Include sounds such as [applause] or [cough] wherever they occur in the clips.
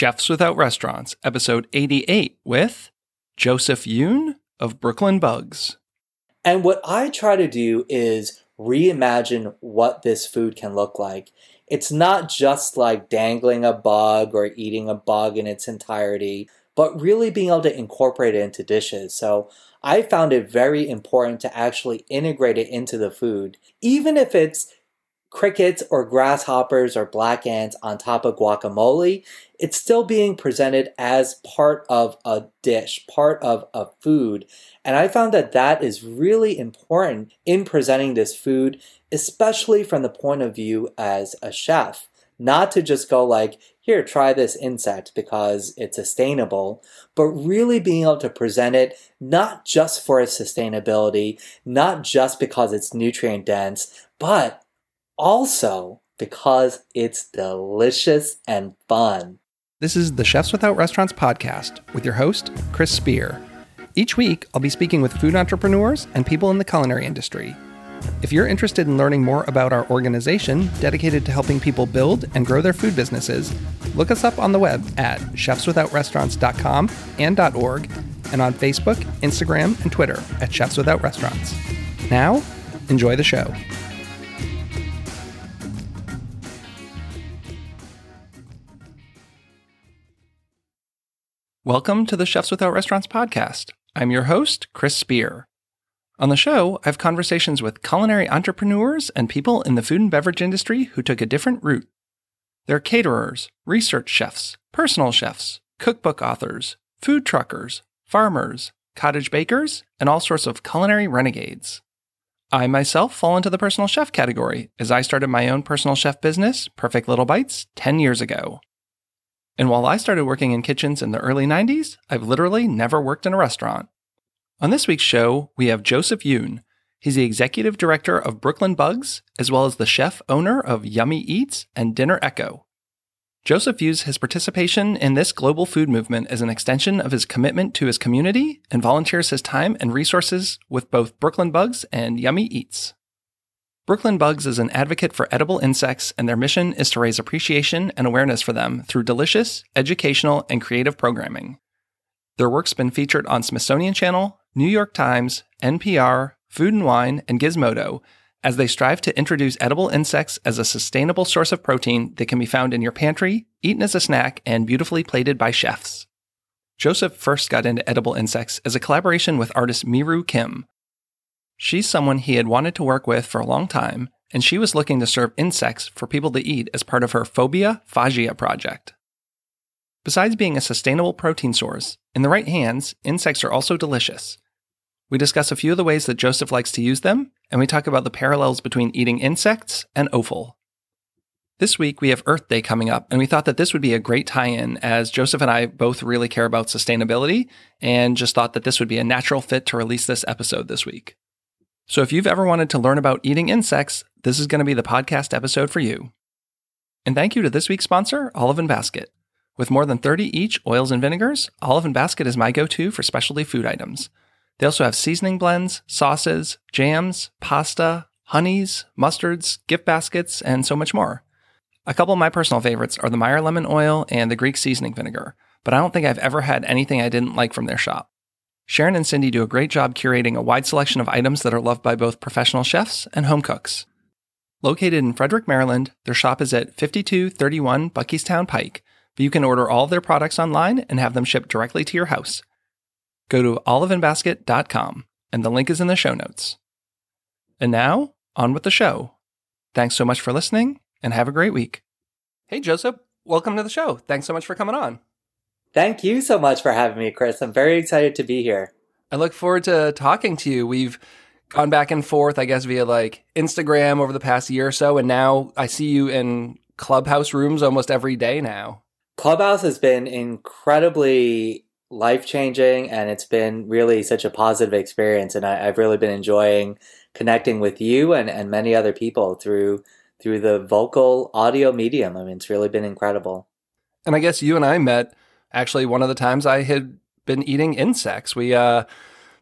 Chefs Without Restaurants, episode 88, with Joseph Yoon of Brooklyn Bugs. And what I try to do is reimagine what this food can look like. It's not just like dangling a bug or eating a bug in its entirety, but really being able to incorporate it into dishes. So I found it very important to actually integrate it into the food, even if it's crickets or grasshoppers or black ants on top of guacamole, it's still being presented as part of a dish, part of a food. And I found that that is really important in presenting this food, especially from the point of view as a chef. Not to just go like, here, try this insect because it's sustainable, but really being able to present it not just for its sustainability, not just because it's nutrient dense, but also because it's delicious and fun. This is the Chefs Without Restaurants podcast with your host, Chris Spear. Each week, I'll be speaking with food entrepreneurs and people in the culinary industry. If you're interested in learning more about our organization dedicated to helping people build and grow their food businesses, look us up on the web at chefswithoutrestaurants.com and .org and on Facebook, Instagram, and Twitter at Chefs Without Restaurants. Now, enjoy the show. Welcome to the Chefs Without Restaurants podcast. I'm your host, Chris Spear. On the show, I have conversations with culinary entrepreneurs and people in the food and beverage industry who took a different route. They're caterers, research chefs, personal chefs, cookbook authors, food truckers, farmers, cottage bakers, and all sorts of culinary renegades. I myself fall into the personal chef category as I started my own personal chef business, Perfect Little Bites, 10 years ago. And while I started working in kitchens in the early 90s, I've literally never worked in a restaurant. On this week's show, we have Joseph Yoon. He's the executive director of Brooklyn Bugs, as well as the chef owner of Yummy Eats and Dinner Echo. Joseph views his participation in this global food movement as an extension of his commitment to his community and volunteers his time and resources with both Brooklyn Bugs and Yummy Eats. Brooklyn Bugs is an advocate for edible insects, and their mission is to raise appreciation and awareness for them through delicious, educational, and creative programming. Their work's been featured on Smithsonian Channel, New York Times, NPR, Food and Wine, and Gizmodo as they strive to introduce edible insects as a sustainable source of protein that can be found in your pantry, eaten as a snack, and beautifully plated by chefs. Joseph first got into edible insects as a collaboration with artist Miru Kim, She's someone he had wanted to work with for a long time, and she was looking to serve insects for people to eat as part of her Phobia Phagia project. Besides being a sustainable protein source, in the right hands, insects are also delicious. We discuss a few of the ways that Joseph likes to use them, and we talk about the parallels between eating insects and offal. This week we have Earth Day coming up, and we thought that this would be a great tie in as Joseph and I both really care about sustainability and just thought that this would be a natural fit to release this episode this week. So if you've ever wanted to learn about eating insects, this is going to be the podcast episode for you. And thank you to this week's sponsor, Olive and Basket. With more than 30 each oils and vinegars, Olive and Basket is my go to for specialty food items. They also have seasoning blends, sauces, jams, pasta, honeys, mustards, gift baskets, and so much more. A couple of my personal favorites are the Meyer lemon oil and the Greek seasoning vinegar, but I don't think I've ever had anything I didn't like from their shop. Sharon and Cindy do a great job curating a wide selection of items that are loved by both professional chefs and home cooks. Located in Frederick, Maryland, their shop is at 5231 Buckeystown Pike, but you can order all of their products online and have them shipped directly to your house. Go to oliveandbasket.com, and the link is in the show notes. And now, on with the show. Thanks so much for listening, and have a great week. Hey, Joseph, welcome to the show. Thanks so much for coming on. Thank you so much for having me, Chris. I'm very excited to be here. I look forward to talking to you. We've gone back and forth, I guess, via like Instagram over the past year or so. And now I see you in clubhouse rooms almost every day now. Clubhouse has been incredibly life changing and it's been really such a positive experience. And I, have really been enjoying connecting with you and, and many other people through through the vocal audio medium. I mean, it's really been incredible. And I guess you and I met actually one of the times I had been eating insects. We uh,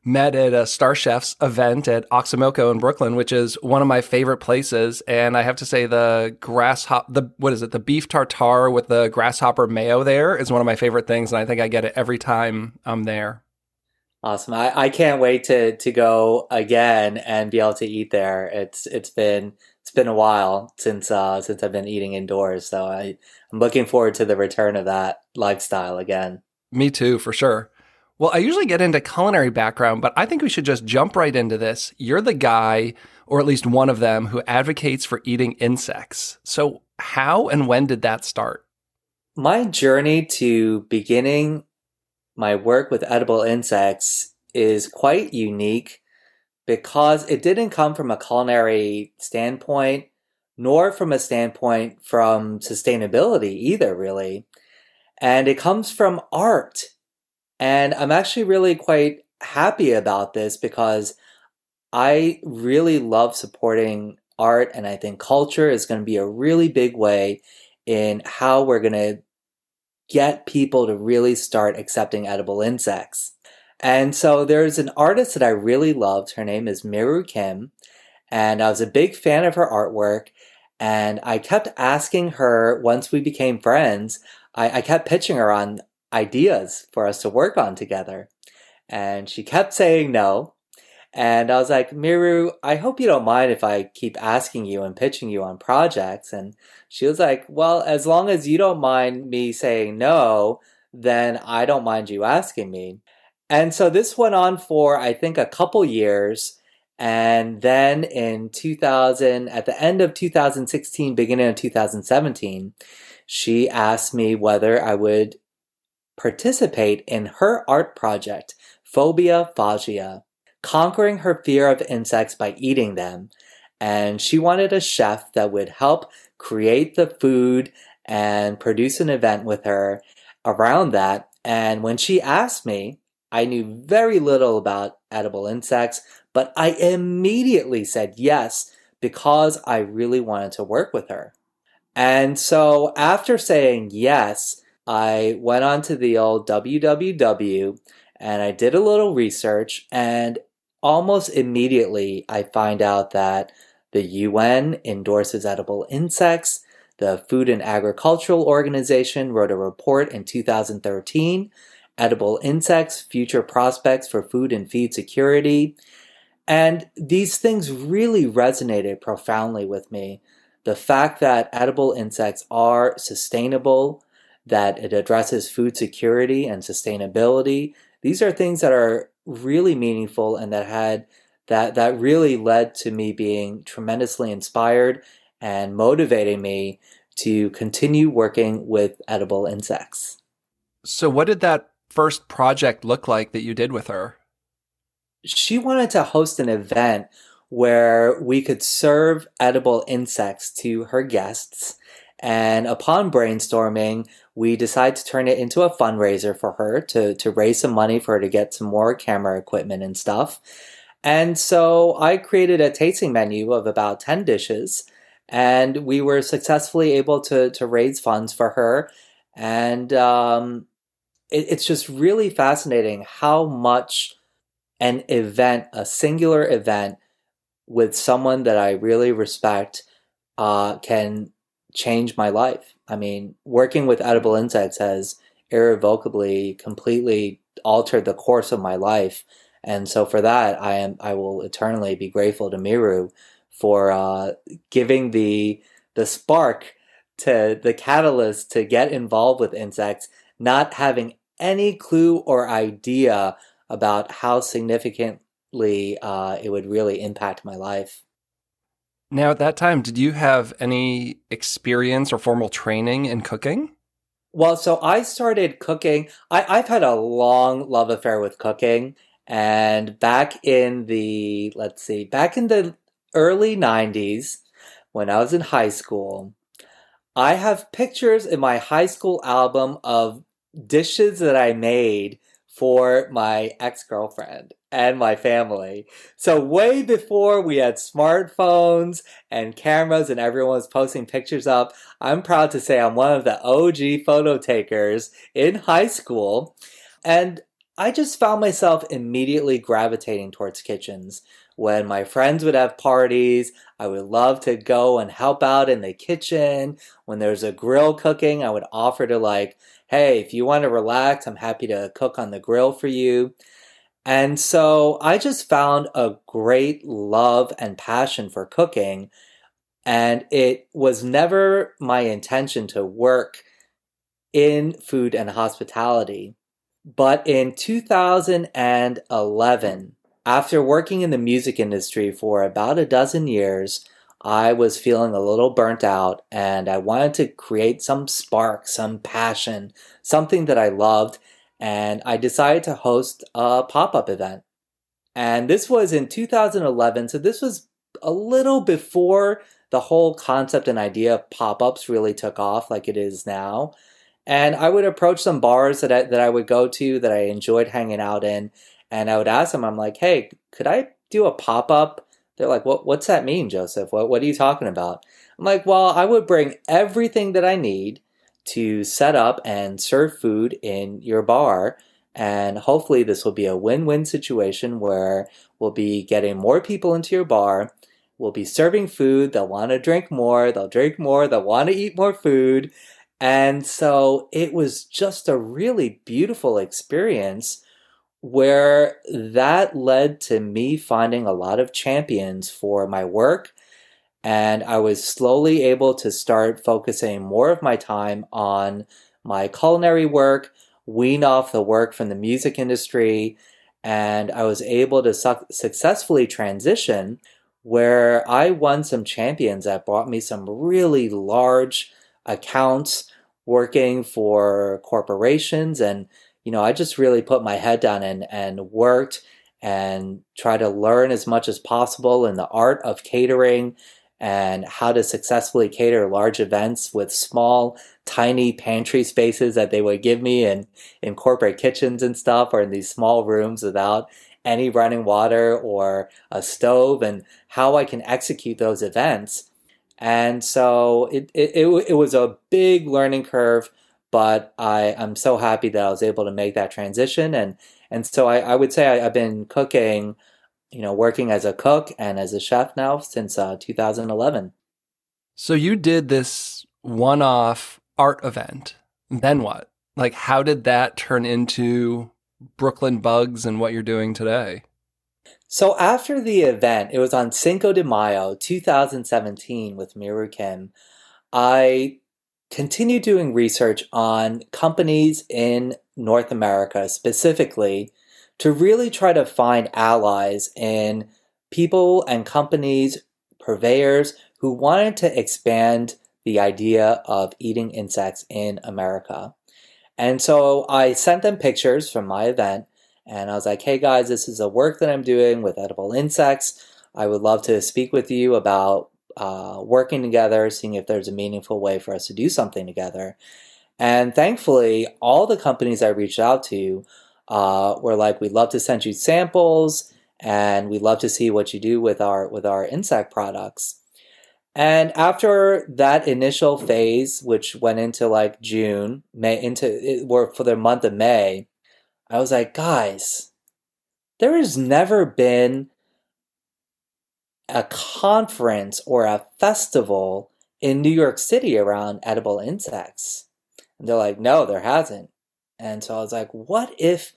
met at a Star Chefs event at Oxomoco in Brooklyn, which is one of my favorite places. And I have to say, the grasshopper, the what is it, the beef tartare with the grasshopper mayo there is one of my favorite things, and I think I get it every time I'm there. Awesome! I, I can't wait to to go again and be able to eat there. It's it's been it's been a while since uh, since I've been eating indoors, so I I'm looking forward to the return of that lifestyle again. Me too, for sure. Well, I usually get into culinary background, but I think we should just jump right into this. You're the guy, or at least one of them, who advocates for eating insects. So, how and when did that start? My journey to beginning my work with edible insects is quite unique because it didn't come from a culinary standpoint, nor from a standpoint from sustainability either, really. And it comes from art. And I'm actually really quite happy about this because I really love supporting art, and I think culture is going to be a really big way in how we're going to get people to really start accepting edible insects. And so there's an artist that I really loved. Her name is Miru Kim. And I was a big fan of her artwork. And I kept asking her once we became friends, I, I kept pitching her on ideas for us to work on together. And she kept saying no. And I was like, Miru, I hope you don't mind if I keep asking you and pitching you on projects. And she was like, Well, as long as you don't mind me saying no, then I don't mind you asking me. And so this went on for, I think, a couple years. And then in 2000, at the end of 2016, beginning of 2017, she asked me whether I would participate in her art project, Phobia Phagia, conquering her fear of insects by eating them. And she wanted a chef that would help create the food and produce an event with her around that. And when she asked me, I knew very little about edible insects, but I immediately said yes because I really wanted to work with her. And so after saying yes, I went on to the old www and I did a little research and almost immediately I find out that the UN endorses edible insects. The Food and Agricultural Organization wrote a report in 2013 edible insects, future prospects for food and feed security. And these things really resonated profoundly with me. The fact that edible insects are sustainable, that it addresses food security and sustainability, these are things that are really meaningful and that had that that really led to me being tremendously inspired and motivating me to continue working with edible insects. So what did that first project look like that you did with her? She wanted to host an event where we could serve edible insects to her guests. And upon brainstorming, we decided to turn it into a fundraiser for her to, to raise some money for her to get some more camera equipment and stuff. And so I created a tasting menu of about 10 dishes, and we were successfully able to, to raise funds for her. And um, it, it's just really fascinating how much an event, a singular event with someone that I really respect, uh, can change my life. I mean, working with edible insects has irrevocably, completely altered the course of my life. And so for that, I am I will eternally be grateful to Miru for uh, giving the the spark to the catalyst to get involved with insects, not having any clue or idea about how significantly uh, it would really impact my life. Now, at that time, did you have any experience or formal training in cooking? Well, so I started cooking. I, I've had a long love affair with cooking. And back in the, let's see, back in the early 90s, when I was in high school, I have pictures in my high school album of dishes that I made for my ex girlfriend and my family. So, way before we had smartphones and cameras and everyone was posting pictures up, I'm proud to say I'm one of the OG photo takers in high school. And I just found myself immediately gravitating towards kitchens. When my friends would have parties, I would love to go and help out in the kitchen. When there's a grill cooking, I would offer to, like, hey, if you want to relax, I'm happy to cook on the grill for you. And so I just found a great love and passion for cooking. And it was never my intention to work in food and hospitality. But in 2011, after working in the music industry for about a dozen years, I was feeling a little burnt out and I wanted to create some spark, some passion, something that I loved. And I decided to host a pop up event. And this was in 2011. So this was a little before the whole concept and idea of pop ups really took off like it is now. And I would approach some bars that I, that I would go to that I enjoyed hanging out in. And I would ask them, I'm like, hey, could I do a pop up? They're like, what, what's that mean, Joseph? What, what are you talking about? I'm like, well, I would bring everything that I need to set up and serve food in your bar. And hopefully, this will be a win win situation where we'll be getting more people into your bar. We'll be serving food. They'll want to drink more. They'll drink more. They'll want to eat more food. And so it was just a really beautiful experience where that led to me finding a lot of champions for my work. And I was slowly able to start focusing more of my time on my culinary work, wean off the work from the music industry, and I was able to su- successfully transition where I won some champions that brought me some really large accounts working for corporations and you know i just really put my head down and and worked and try to learn as much as possible in the art of catering and how to successfully cater large events with small tiny pantry spaces that they would give me in in corporate kitchens and stuff or in these small rooms without any running water or a stove and how I can execute those events. And so it, it, it, it was a big learning curve, but I, I'm so happy that I was able to make that transition. And, and so I, I would say I, have been cooking, you know, working as a cook and as a chef now since uh, 2011. So you did this one off art event. Then what? Like, how did that turn into Brooklyn Bugs and what you're doing today? So after the event, it was on Cinco de Mayo 2017 with Miru Kim, I continued doing research on companies in North America specifically to really try to find allies in people and companies, purveyors who wanted to expand the idea of eating insects in America. And so I sent them pictures from my event and I was like, hey guys, this is a work that I'm doing with edible insects. I would love to speak with you about uh, working together, seeing if there's a meaningful way for us to do something together. And thankfully, all the companies I reached out to uh, were like, we'd love to send you samples and we'd love to see what you do with our with our insect products. And after that initial phase, which went into like June, May into it, were for the month of May, I was like, guys, there has never been a conference or a festival in New York City around edible insects. And they're like, no, there hasn't. And so I was like, what if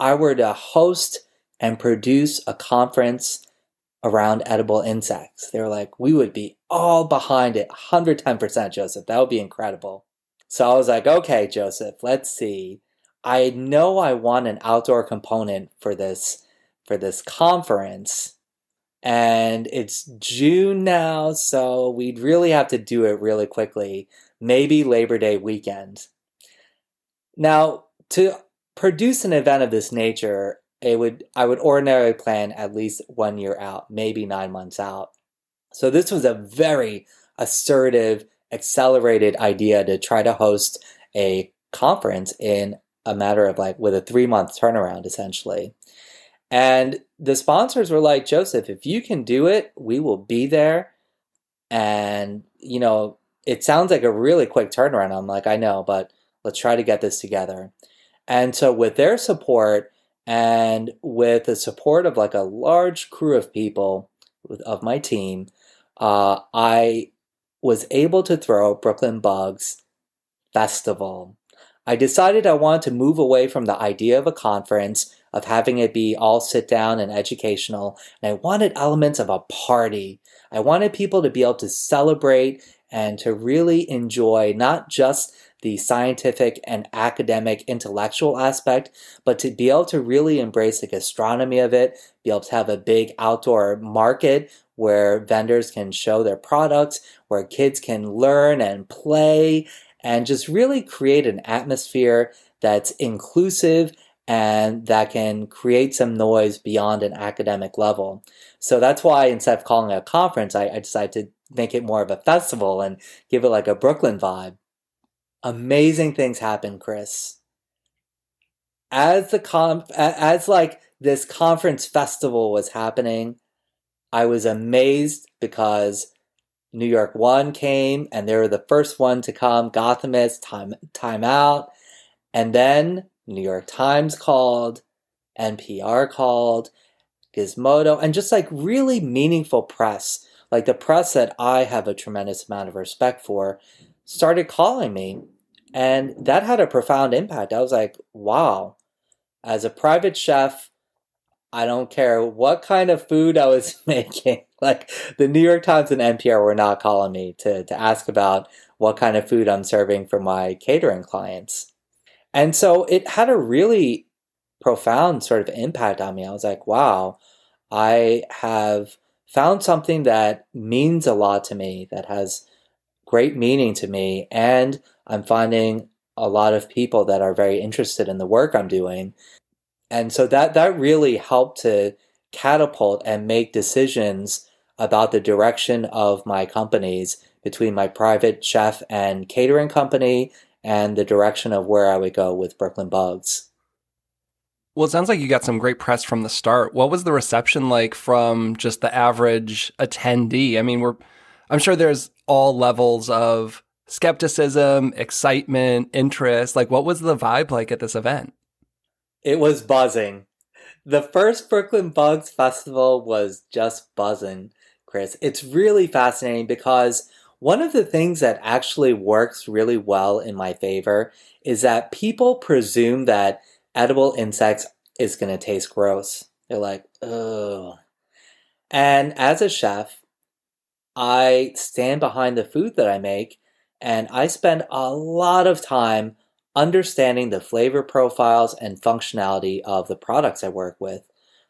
I were to host and produce a conference around edible insects? They were like, we would be all behind it, 110%, Joseph. That would be incredible. So I was like, okay, Joseph, let's see. I know I want an outdoor component for this for this conference and it's June now, so we'd really have to do it really quickly, maybe Labor Day weekend. Now, to produce an event of this nature, it would I would ordinarily plan at least 1 year out, maybe 9 months out. So this was a very assertive, accelerated idea to try to host a conference in a matter of like with a three month turnaround essentially. And the sponsors were like, Joseph, if you can do it, we will be there. And, you know, it sounds like a really quick turnaround. I'm like, I know, but let's try to get this together. And so, with their support and with the support of like a large crew of people of my team, uh, I was able to throw Brooklyn Bugs Festival. I decided I wanted to move away from the idea of a conference, of having it be all sit down and educational, and I wanted elements of a party. I wanted people to be able to celebrate and to really enjoy not just the scientific and academic intellectual aspect, but to be able to really embrace the gastronomy of it, be able to have a big outdoor market where vendors can show their products, where kids can learn and play, and just really create an atmosphere that's inclusive and that can create some noise beyond an academic level. So that's why instead of calling it a conference, I, I decided to make it more of a festival and give it like a Brooklyn vibe amazing things happen, Chris. As the con, as like this conference festival was happening, I was amazed because New York One came and they were the first one to come. Gothamist, time time out, and then New York Times called, NPR called, Gizmodo, and just like really meaningful press, like the press that I have a tremendous amount of respect for, started calling me and that had a profound impact. I was like, wow, as a private chef, I don't care what kind of food I was [laughs] making. Like the New York Times and NPR were not calling me to, to ask about what kind of food I'm serving for my catering clients. And so it had a really profound sort of impact on me. I was like, wow, I have found something that means a lot to me, that has great meaning to me. And I'm finding a lot of people that are very interested in the work I'm doing. And so that, that really helped to catapult and make decisions about the direction of my companies between my private chef and catering company and the direction of where I would go with Brooklyn Bugs. Well, it sounds like you got some great press from the start. What was the reception like from just the average attendee? I mean, we're I'm sure there's all levels of skepticism, excitement, interest. Like, what was the vibe like at this event? It was buzzing. The first Brooklyn Bugs Festival was just buzzing, Chris. It's really fascinating because one of the things that actually works really well in my favor is that people presume that edible insects is going to taste gross. They're like, oh. And as a chef, I stand behind the food that I make and I spend a lot of time understanding the flavor profiles and functionality of the products I work with.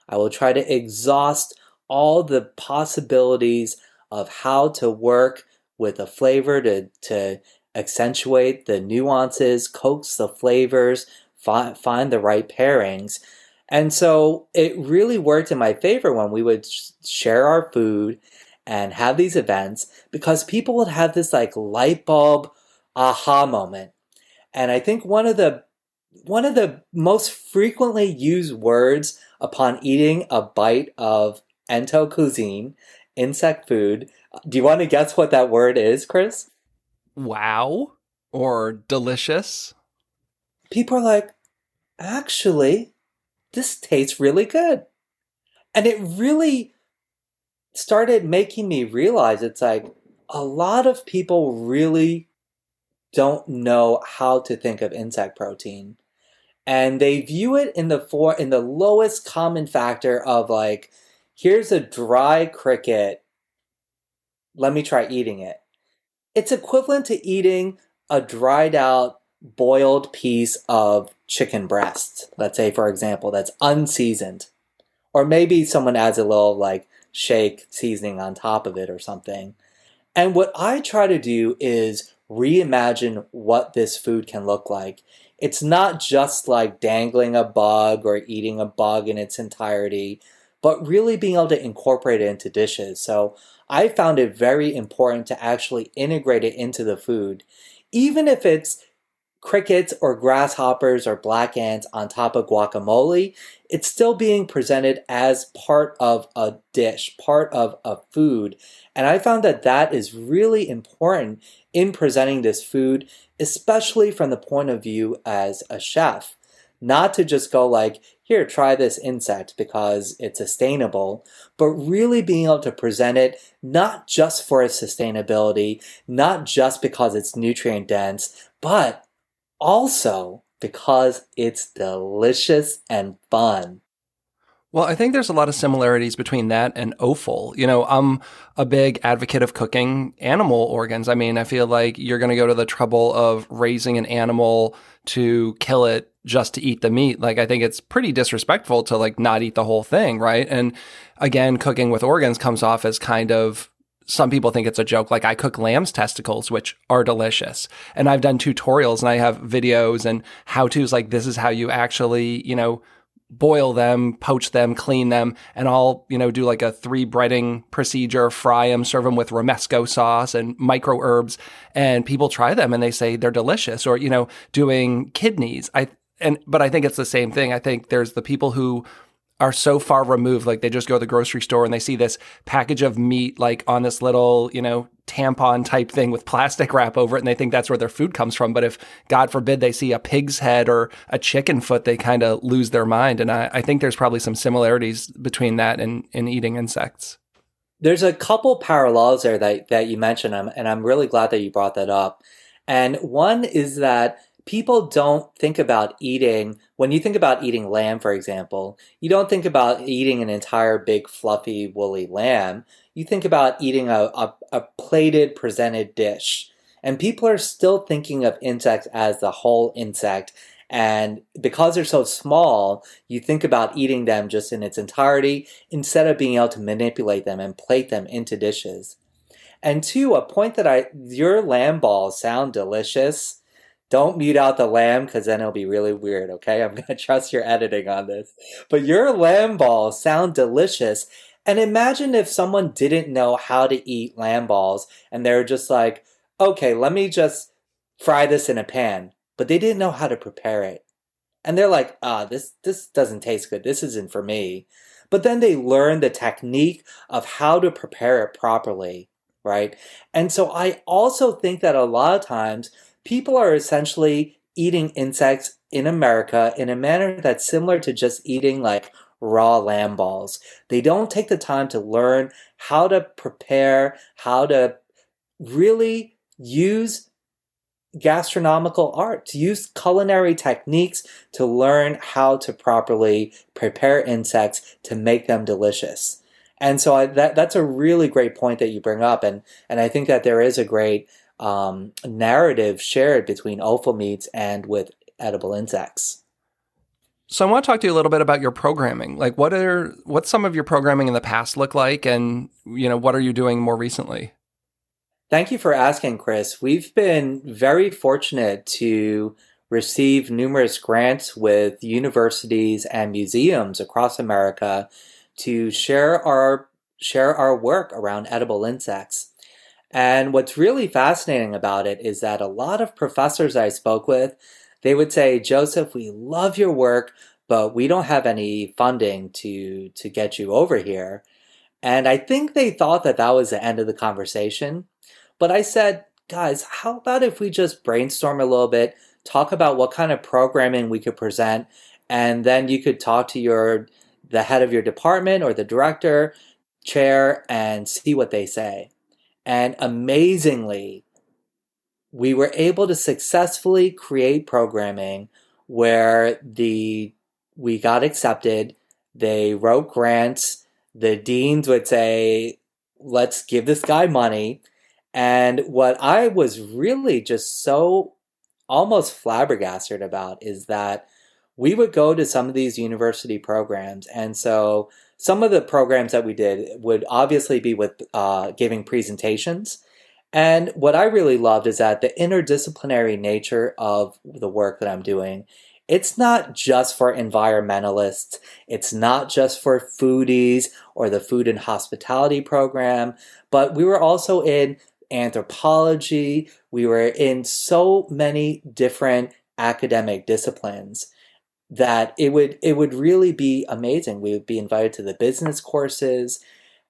I will try to exhaust all the possibilities of how to work with a flavor to, to accentuate the nuances, coax the flavors, fi- find the right pairings. And so it really worked in my favor when we would share our food and have these events because people would have this like light bulb aha moment. And I think one of the one of the most frequently used words upon eating a bite of ento cuisine, insect food. Do you want to guess what that word is, Chris? Wow or delicious. People are like, actually, this tastes really good. And it really started making me realize it's like a lot of people really don't know how to think of insect protein and they view it in the for in the lowest common factor of like here's a dry cricket let me try eating it it's equivalent to eating a dried out boiled piece of chicken breast let's say for example that's unseasoned or maybe someone adds a little like shake seasoning on top of it or something. And what I try to do is reimagine what this food can look like. It's not just like dangling a bug or eating a bug in its entirety, but really being able to incorporate it into dishes. So I found it very important to actually integrate it into the food, even if it's crickets or grasshoppers or black ants on top of guacamole, it's still being presented as part of a dish, part of a food. And I found that that is really important in presenting this food, especially from the point of view as a chef. not to just go like, here, try this insect because it's sustainable, but really being able to present it not just for its sustainability, not just because it's nutrient dense, but also because it's delicious and fun. Well, I think there's a lot of similarities between that and offal. You know, I'm a big advocate of cooking animal organs. I mean, I feel like you're going to go to the trouble of raising an animal to kill it just to eat the meat. Like, I think it's pretty disrespectful to like not eat the whole thing, right? And again, cooking with organs comes off as kind of some people think it's a joke. Like I cook lamb's testicles, which are delicious. And I've done tutorials and I have videos and how to's like this is how you actually, you know, boil them, poach them, clean them, and I'll, you know, do like a three breading procedure, fry them, serve them with romesco sauce and micro herbs. And people try them and they say they're delicious or, you know, doing kidneys. I, and, but I think it's the same thing. I think there's the people who are so far removed. Like they just go to the grocery store and they see this package of meat like on this little, you know, tampon type thing with plastic wrap over it and they think that's where their food comes from. But if God forbid they see a pig's head or a chicken foot, they kind of lose their mind. And I, I, think there's probably some similarities between that and, and eating insects. There's a couple parallels there that, that you mentioned, and I'm really glad that you brought that up. And one is that people don't think about eating when you think about eating lamb for example you don't think about eating an entire big fluffy woolly lamb. You think about eating a, a, a, plated presented dish. And people are still thinking of insects as the whole insect. And because they're so small you think about eating them just in its entirety instead of being able to manipulate them and plate them into dishes. And two a point that i your lamb balls sound delicious don't mute out the lamb because then it'll be really weird, okay? I'm going [laughs] to trust your editing on this. But your lamb balls sound delicious. And imagine if someone didn't know how to eat lamb balls and they're just like, okay, let me just fry this in a pan. But they didn't know how to prepare it. And they're like, ah, this, this doesn't taste good. This isn't for me. But then they learn the technique of how to prepare it properly, right? And so I also think that a lot of times people are essentially eating insects in America in a manner that's similar to just eating like raw lamb balls. They don't take the time to learn how to prepare, how to really use gastronomical art, to use culinary techniques to learn how to properly prepare insects to make them delicious. And so I, that that's a really great point that you bring up, and and I think that there is a great um, narrative shared between offal meats and with edible insects. So I want to talk to you a little bit about your programming. Like what are what's some of your programming in the past look like and you know what are you doing more recently? Thank you for asking, Chris. We've been very fortunate to receive numerous grants with universities and museums across America to share our share our work around edible insects. And what's really fascinating about it is that a lot of professors I spoke with, they would say, Joseph, we love your work, but we don't have any funding to, to get you over here. And I think they thought that that was the end of the conversation. But I said, guys, how about if we just brainstorm a little bit, talk about what kind of programming we could present, and then you could talk to your the head of your department or the director, chair, and see what they say. And amazingly, we were able to successfully create programming where the we got accepted. They wrote grants. The deans would say, let's give this guy money. And what I was really just so almost flabbergasted about is that we would go to some of these university programs. And so some of the programs that we did would obviously be with uh, giving presentations. And what I really loved is that the interdisciplinary nature of the work that I'm doing, it's not just for environmentalists, it's not just for foodies or the food and hospitality program, but we were also in anthropology, we were in so many different academic disciplines that it would it would really be amazing. We would be invited to the business courses.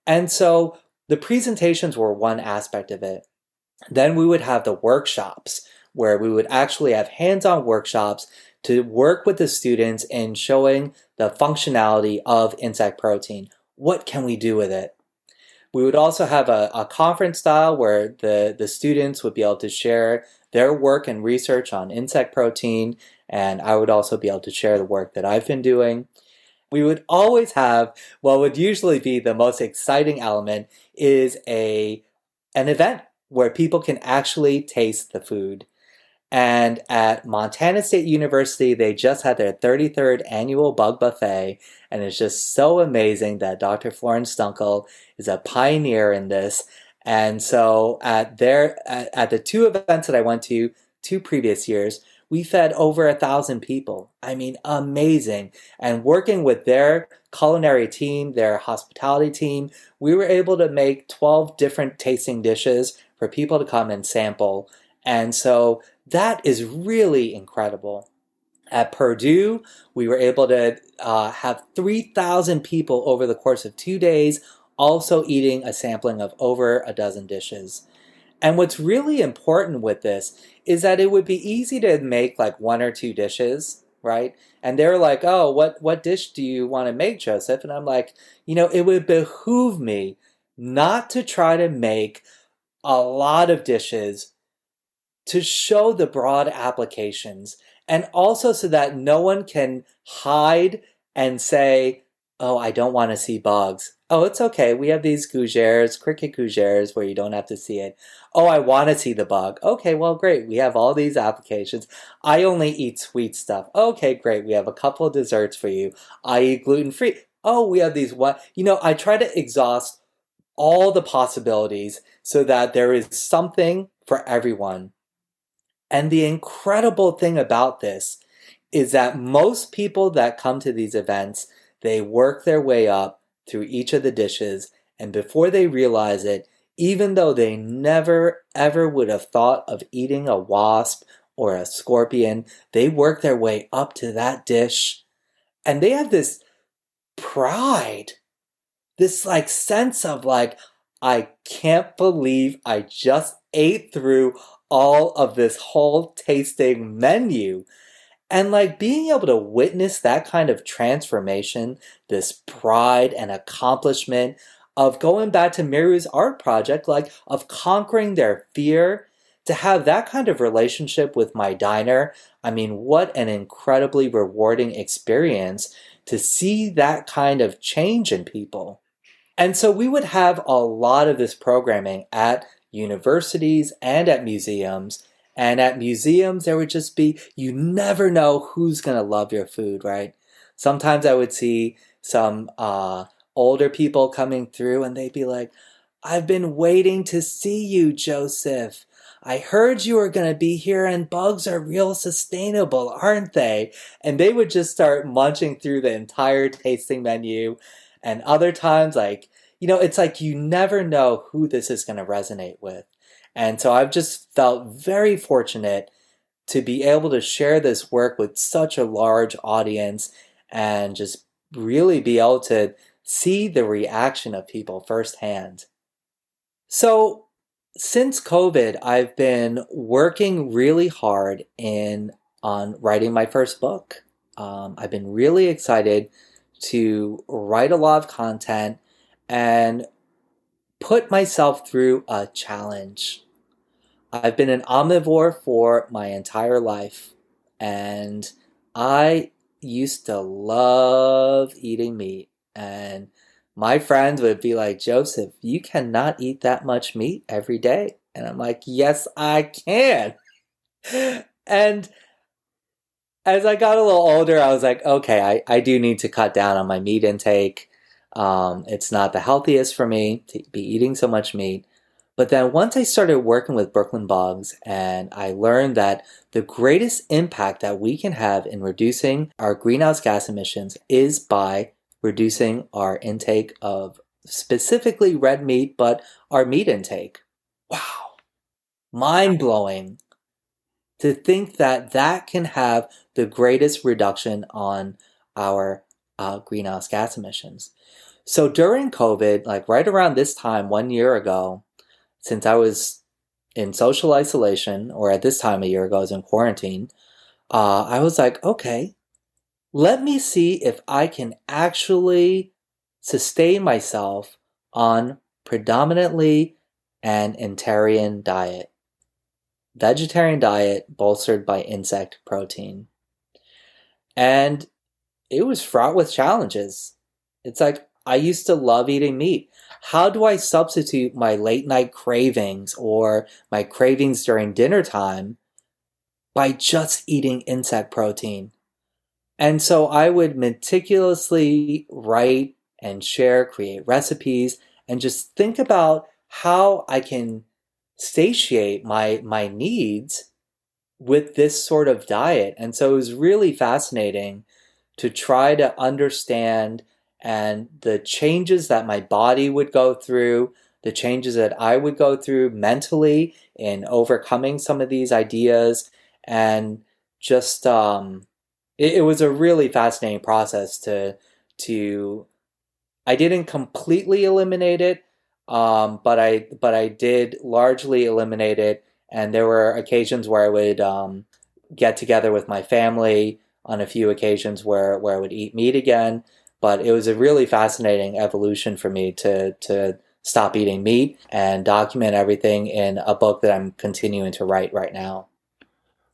And so the presentations were one aspect of it. Then we would have the workshops where we would actually have hands-on workshops to work with the students in showing the functionality of insect protein. What can we do with it? We would also have a, a conference style where the, the students would be able to share their work and research on insect protein, and I would also be able to share the work that I've been doing. We would always have what would usually be the most exciting element is a an event where people can actually taste the food. And at Montana State University, they just had their 33rd annual bug buffet. And it's just so amazing that Dr. Florence Dunkel is a pioneer in this. And so at their, at, at the two events that I went to two previous years, we fed over a thousand people. I mean, amazing. And working with their culinary team, their hospitality team, we were able to make 12 different tasting dishes for people to come and sample. And so that is really incredible. At Purdue, we were able to uh, have 3,000 people over the course of two days also eating a sampling of over a dozen dishes. And what's really important with this is that it would be easy to make like one or two dishes, right? And they're like, "Oh, what what dish do you want to make, Joseph?" And I'm like, "You know, it would behoove me not to try to make a lot of dishes to show the broad applications and also so that no one can hide and say, "Oh, I don't want to see bugs." Oh, it's okay. We have these gougères, cricket gougères, where you don't have to see it. Oh, I want to see the bug. Okay, well, great. We have all these applications. I only eat sweet stuff. Okay, great. We have a couple of desserts for you. I eat gluten free. Oh, we have these what? You know, I try to exhaust all the possibilities so that there is something for everyone. And the incredible thing about this is that most people that come to these events, they work their way up through each of the dishes, and before they realize it, even though they never ever would have thought of eating a wasp or a scorpion, they work their way up to that dish and they have this pride, this like sense of like, I can't believe I just ate through all of this whole tasting menu. And like being able to witness that kind of transformation, this pride and accomplishment of going back to Miru's art project, like of conquering their fear, to have that kind of relationship with my diner. I mean, what an incredibly rewarding experience to see that kind of change in people. And so we would have a lot of this programming at universities and at museums. And at museums, there would just be, you never know who's going to love your food, right? Sometimes I would see some uh, older people coming through and they'd be like, I've been waiting to see you, Joseph. I heard you were going to be here and bugs are real sustainable, aren't they? And they would just start munching through the entire tasting menu. And other times, like, you know, it's like you never know who this is going to resonate with. And so I've just felt very fortunate to be able to share this work with such a large audience and just really be able to see the reaction of people firsthand. So, since COVID, I've been working really hard in on writing my first book. Um, I've been really excited to write a lot of content and put myself through a challenge. I've been an omnivore for my entire life, and I used to love eating meat. And my friends would be like, Joseph, you cannot eat that much meat every day. And I'm like, yes, I can. [laughs] and as I got a little older, I was like, okay, I, I do need to cut down on my meat intake. Um, it's not the healthiest for me to be eating so much meat. But then once I started working with Brooklyn Bugs and I learned that the greatest impact that we can have in reducing our greenhouse gas emissions is by reducing our intake of specifically red meat, but our meat intake. Wow. Mind blowing to think that that can have the greatest reduction on our uh, greenhouse gas emissions. So during COVID, like right around this time, one year ago, since I was in social isolation, or at this time a year ago, I was in quarantine, uh, I was like, okay, let me see if I can actually sustain myself on predominantly an Entarian diet. Vegetarian diet bolstered by insect protein. And it was fraught with challenges. It's like, I used to love eating meat. How do I substitute my late night cravings or my cravings during dinner time by just eating insect protein? And so I would meticulously write and share, create recipes, and just think about how I can satiate my, my needs with this sort of diet. And so it was really fascinating to try to understand and the changes that my body would go through, the changes that I would go through mentally in overcoming some of these ideas, and just um, it, it was a really fascinating process to to. I didn't completely eliminate it, um, but I but I did largely eliminate it, and there were occasions where I would um, get together with my family on a few occasions where where I would eat meat again. But it was a really fascinating evolution for me to to stop eating meat and document everything in a book that I'm continuing to write right now.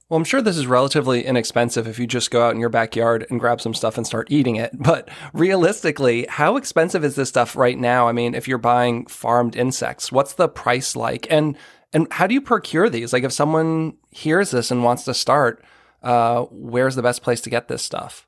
Well, I'm sure this is relatively inexpensive if you just go out in your backyard and grab some stuff and start eating it. [laughs] But realistically, how expensive is this stuff right now? I mean, if you're buying farmed insects, what's the price like? And and how do you procure these? Like if someone hears this and wants to start, uh, where's the best place to get this stuff?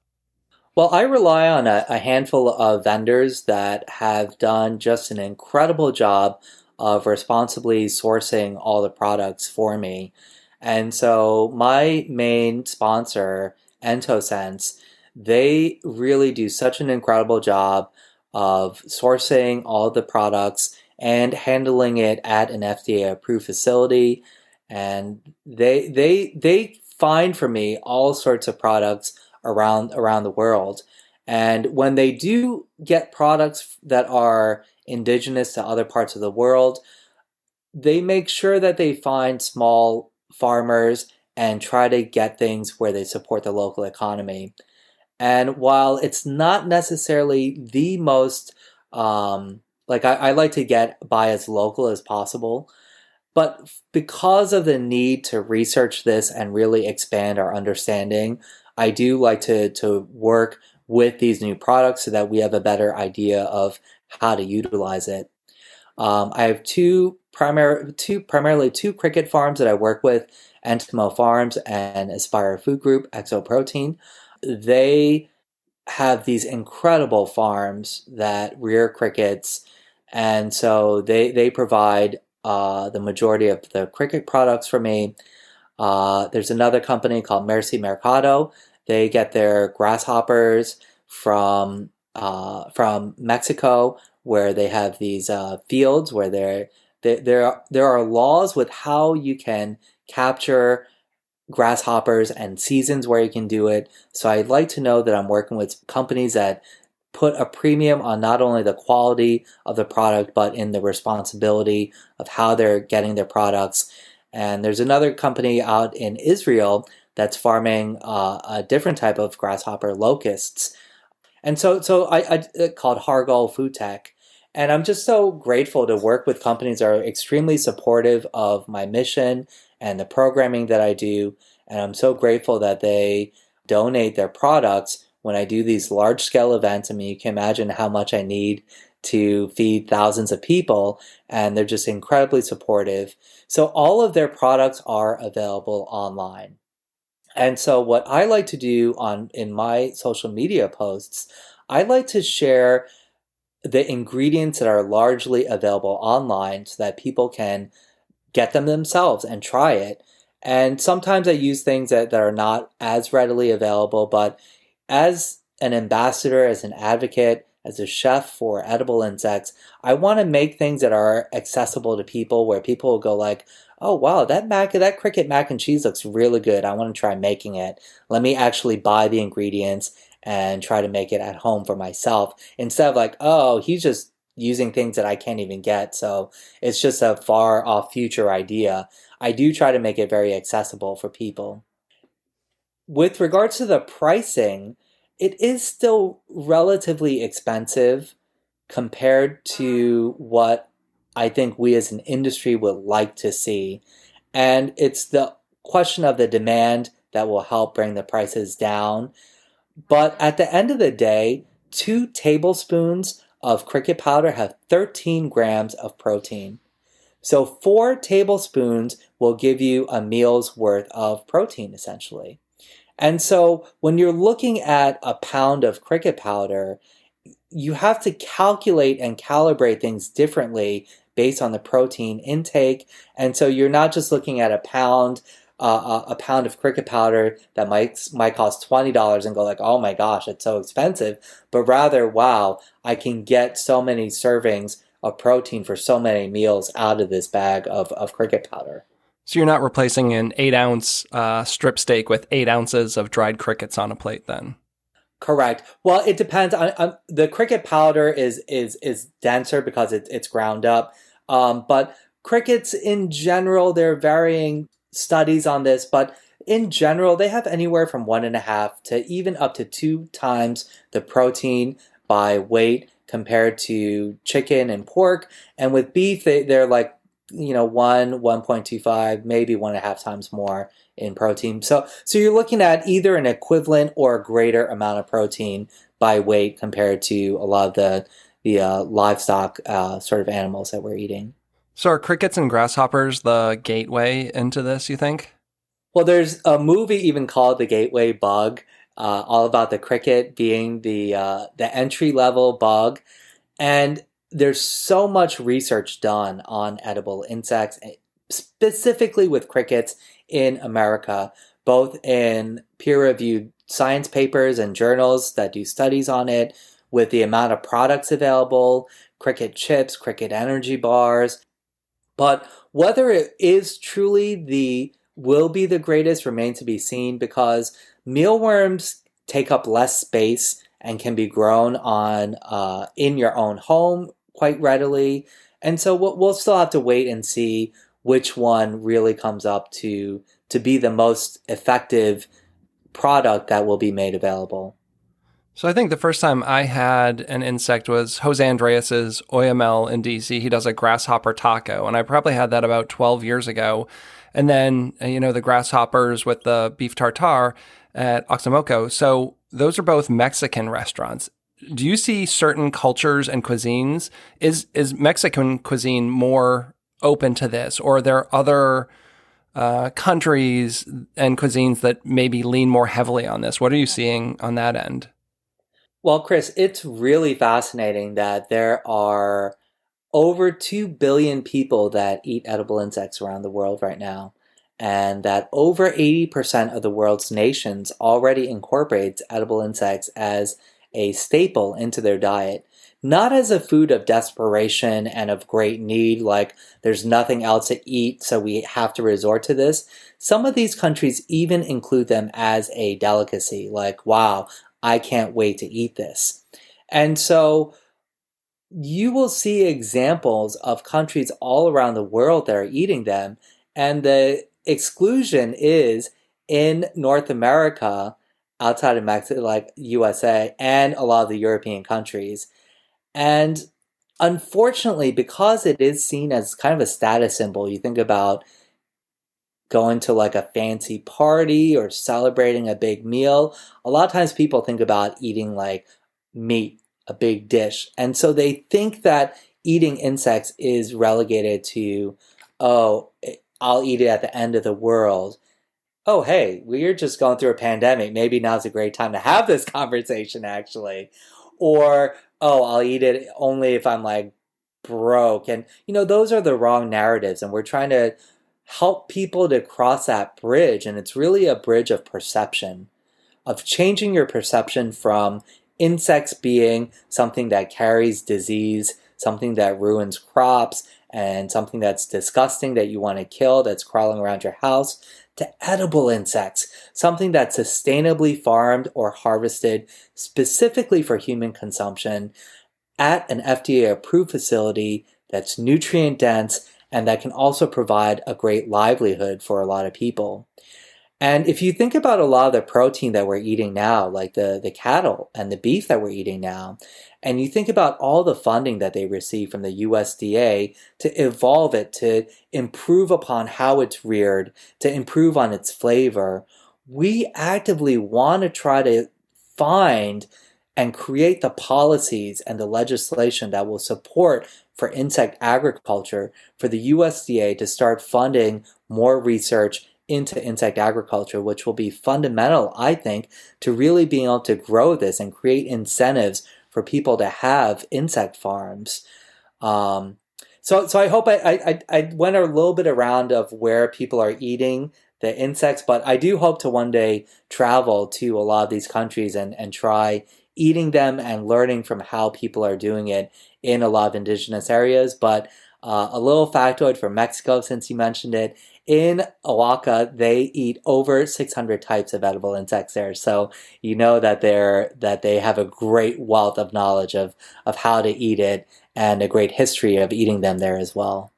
Well, I rely on a, a handful of vendors that have done just an incredible job of responsibly sourcing all the products for me. And so my main sponsor, Entosense, they really do such an incredible job of sourcing all the products and handling it at an FDA approved facility. And they they they find for me all sorts of products around around the world. And when they do get products that are indigenous to other parts of the world, they make sure that they find small farmers and try to get things where they support the local economy. And while it's not necessarily the most, um, like I, I like to get by as local as possible, but because of the need to research this and really expand our understanding, I do like to, to work with these new products so that we have a better idea of how to utilize it. Um, I have two primary, two primarily two cricket farms that I work with, Entomo Farms and Aspire Food Group, Exoprotein. They have these incredible farms that rear crickets, and so they they provide uh, the majority of the cricket products for me. Uh, there's another company called Merci Mercado they get their grasshoppers from uh, from Mexico, where they have these uh, fields where there there there are laws with how you can capture grasshoppers and seasons where you can do it. So I'd like to know that I'm working with companies that put a premium on not only the quality of the product but in the responsibility of how they're getting their products. And there's another company out in Israel that's farming uh, a different type of grasshopper locusts. And so, so I, I called Hargol Food Tech. And I'm just so grateful to work with companies that are extremely supportive of my mission and the programming that I do. And I'm so grateful that they donate their products when I do these large scale events. I mean, you can imagine how much I need to feed thousands of people, and they're just incredibly supportive. So, all of their products are available online. And so what I like to do on in my social media posts, I like to share the ingredients that are largely available online so that people can get them themselves and try it. And sometimes I use things that, that are not as readily available, but as an ambassador, as an advocate, as a chef for edible insects, I want to make things that are accessible to people where people will go like, oh wow, that mac that cricket mac and cheese looks really good. I want to try making it. Let me actually buy the ingredients and try to make it at home for myself instead of like, oh, he's just using things that I can't even get. So it's just a far off future idea. I do try to make it very accessible for people. with regards to the pricing, it is still relatively expensive compared to what I think we as an industry would like to see. And it's the question of the demand that will help bring the prices down. But at the end of the day, two tablespoons of cricket powder have 13 grams of protein. So, four tablespoons will give you a meal's worth of protein essentially. And so, when you're looking at a pound of cricket powder, you have to calculate and calibrate things differently based on the protein intake. And so, you're not just looking at a pound uh, a pound of cricket powder that might might cost twenty dollars and go like, oh my gosh, it's so expensive. But rather, wow, I can get so many servings of protein for so many meals out of this bag of, of cricket powder. So you're not replacing an eight ounce uh, strip steak with eight ounces of dried crickets on a plate, then. Correct. Well, it depends on, on the cricket powder is is is denser because it, it's ground up. Um, but crickets in general, there are varying studies on this, but in general, they have anywhere from one and a half to even up to two times the protein by weight compared to chicken and pork. And with beef, they, they're like, you know, one, 1.25, maybe one and a half times more in protein. So, so you're looking at either an equivalent or a greater amount of protein by weight compared to a lot of the, the uh, livestock uh, sort of animals that we're eating. So are crickets and grasshoppers the gateway into this, you think? Well, there's a movie even called The Gateway Bug, uh, all about the cricket being the uh, the entry level bug, and there's so much research done on edible insects, eh, specifically with crickets in America, both in peer reviewed science papers and journals that do studies on it, with the amount of products available, cricket chips, cricket energy bars, but whether it is truly the will be the greatest remains to be seen because mealworms take up less space and can be grown on uh, in your own home quite readily. And so we'll, we'll still have to wait and see which one really comes up to to be the most effective product that will be made available. So I think the first time I had an insect was Jose Andres's Oyamel in DC. He does a grasshopper taco, and I probably had that about 12 years ago. And then, uh, you know, the grasshoppers with the beef tartare at Oxomoco. So those are both Mexican restaurants. Do you see certain cultures and cuisines? Is is Mexican cuisine more open to this, or are there other uh, countries and cuisines that maybe lean more heavily on this? What are you seeing on that end? Well, Chris, it's really fascinating that there are over 2 billion people that eat edible insects around the world right now, and that over 80% of the world's nations already incorporates edible insects as a staple into their diet. Not as a food of desperation and of great need, like there's nothing else to eat, so we have to resort to this. Some of these countries even include them as a delicacy, like, wow, I can't wait to eat this. And so you will see examples of countries all around the world that are eating them. And the exclusion is in North America, outside of Mexico, like USA, and a lot of the European countries. And unfortunately, because it is seen as kind of a status symbol, you think about going to like a fancy party or celebrating a big meal, a lot of times people think about eating like meat, a big dish. And so they think that eating insects is relegated to, oh, eh, I'll eat it at the end of the world. Oh, hey, we're just going through a pandemic. Maybe now's a great time to have this [laughs] conversation, actually. Or, oh, I'll eat it only if I'm like broke. And, you know, those are the wrong narratives. And we're trying to help people to cross that bridge. And it's really a bridge of perception, of changing your perception from insects being something that carries disease, something that ruins crops, and something that's disgusting that you want to kill that's crawling around your house, to edible insects, something that's sustainably farmed or harvested specifically for human consumption at an FDA approved facility that's nutrient dense and that can also provide a great livelihood for a lot of people. And if you think about a lot of the protein that we're eating now, like the, the cattle and the beef that we're eating now, and you think about all the funding that they receive from the USDA to evolve it, to improve upon how it's reared, to improve on its flavor, we actively want to try to find and create the policies and the legislation that will support for insect agriculture for the USDA to start funding more research into insect agriculture, which will be fundamental, I think, to really being able to grow this and create incentives for people to have insect farms. Um, so, so I hope I, I, I went a little bit around of where people are eating the insects, but I do hope to one day travel to a lot of these countries and, and try eating them and learning from how people are doing it in a lot of indigenous areas. But uh, a little factoid for Mexico, since you mentioned it, in Oaxaca, they eat over 600 types of edible insects there. So you know that they're that they have a great wealth of knowledge of of how to eat it and a great history of eating them there as well.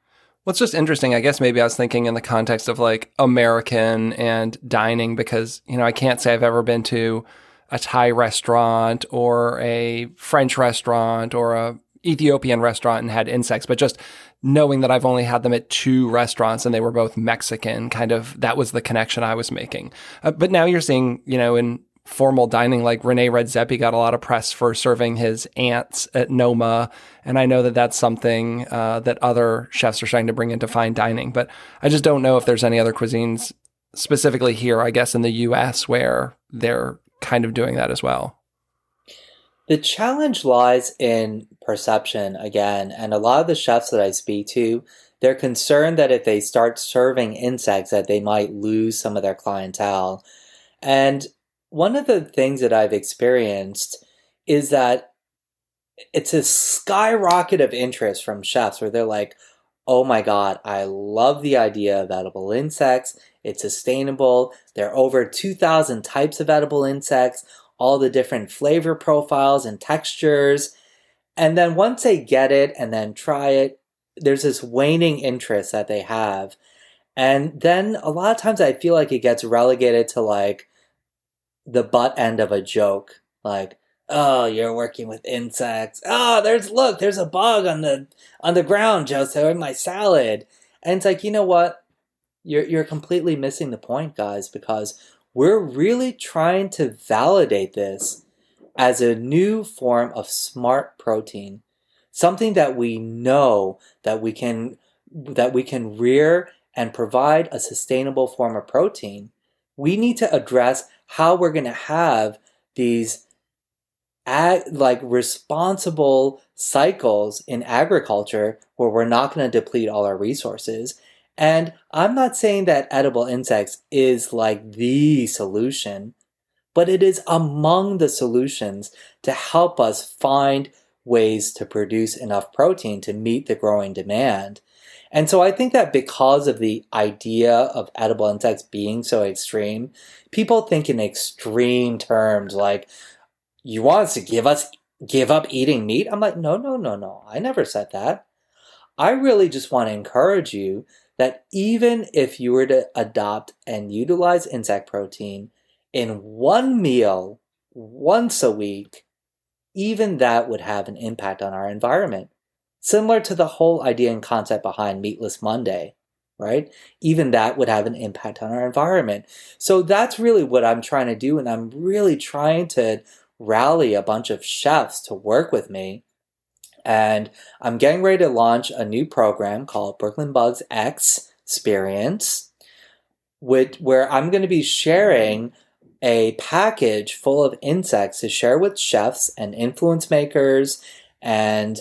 What's just interesting, I guess maybe I was thinking in the context of like American and dining because, you know, I can't say I've ever been to a Thai restaurant or a French restaurant or a Ethiopian restaurant and had insects, but just knowing that I've only had them at two restaurants and they were both Mexican, kind of that was the connection I was making. Uh, but now you're seeing, you know, in formal dining, like Rene Redzepi got a lot of press for serving his ants at Noma. And I know that that's something uh, that other chefs are starting to bring into fine dining. But I just don't know if there's any other cuisines specifically here, I guess, in the US where they're kind of doing that as well. The challenge lies in perception again. And a lot of the chefs that I speak to, they're concerned that if they start serving insects that they might lose some of their clientele. And one of the things that I've experienced is that it's a skyrocket of interest from chefs where they're like, oh my God, I love the idea of edible insects. It's sustainable. There are over 2,000 types of edible insects, all the different flavor profiles and textures. And then once they get it and then try it, there's this waning interest that they have. And then a lot of times I feel like it gets relegated to like, the butt end of a joke. Like, oh, you're working with insects. Oh, there's look, there's a bug on the on the ground, Joseph, in my salad. And it's like, you know what? You're you're completely missing the point, guys, because we're really trying to validate this as a new form of smart protein. Something that we know that we can that we can rear and provide a sustainable form of protein. We need to address how we're going to have these ag- like responsible cycles in agriculture where we're not going to deplete all our resources. And I'm not saying that edible insects is like the solution, but it is among the solutions to help us find ways to produce enough protein to meet the growing demand. And so I think that because of the idea of edible insects being so extreme, people think in extreme terms like, you want us to give us give up eating meat? I'm like, no, no, no, no. I never said that. I really just want to encourage you that even if you were to adopt and utilize insect protein in one meal once a week, even that would have an impact on our environment. Similar to the whole idea and concept behind Meatless Monday, right? Even that would have an impact on our environment. So that's really what I'm trying to do. And I'm really trying to rally a bunch of chefs to work with me. And I'm getting ready to launch a new program called Brooklyn Bugs X Experience, with, where I'm going to be sharing a package full of insects to share with chefs and influence makers and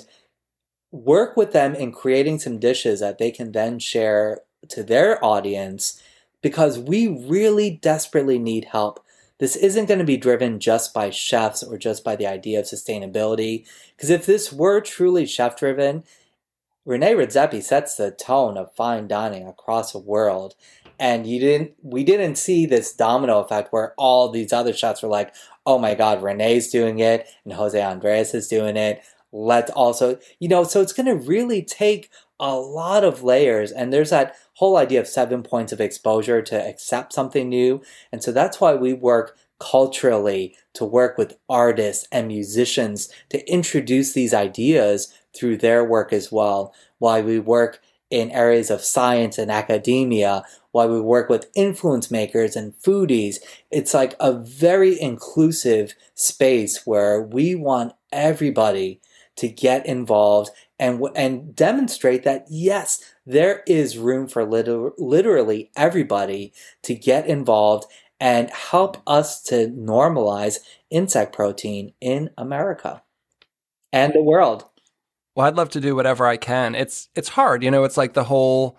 work with them in creating some dishes that they can then share to their audience because we really desperately need help. This isn't going to be driven just by chefs or just by the idea of sustainability. Because if this were truly chef driven, Rene Redzepi sets the tone of fine dining across the world. And you didn't, we didn't see this domino effect where all these other shots were like, oh my God, Rene's doing it and Jose Andres is doing it. Let's also, you know, so it's going to really take a lot of layers. And there's that whole idea of seven points of exposure to accept something new. And so that's why we work culturally to work with artists and musicians to introduce these ideas through their work as well. Why we work in areas of science and academia why we work with influence makers and foodies it's like a very inclusive space where we want everybody to get involved and and demonstrate that yes, there is room for liter- literally everybody to get involved and help us to normalize insect protein in America and the world. Well, I'd love to do whatever I can. It's it's hard, you know. It's like the whole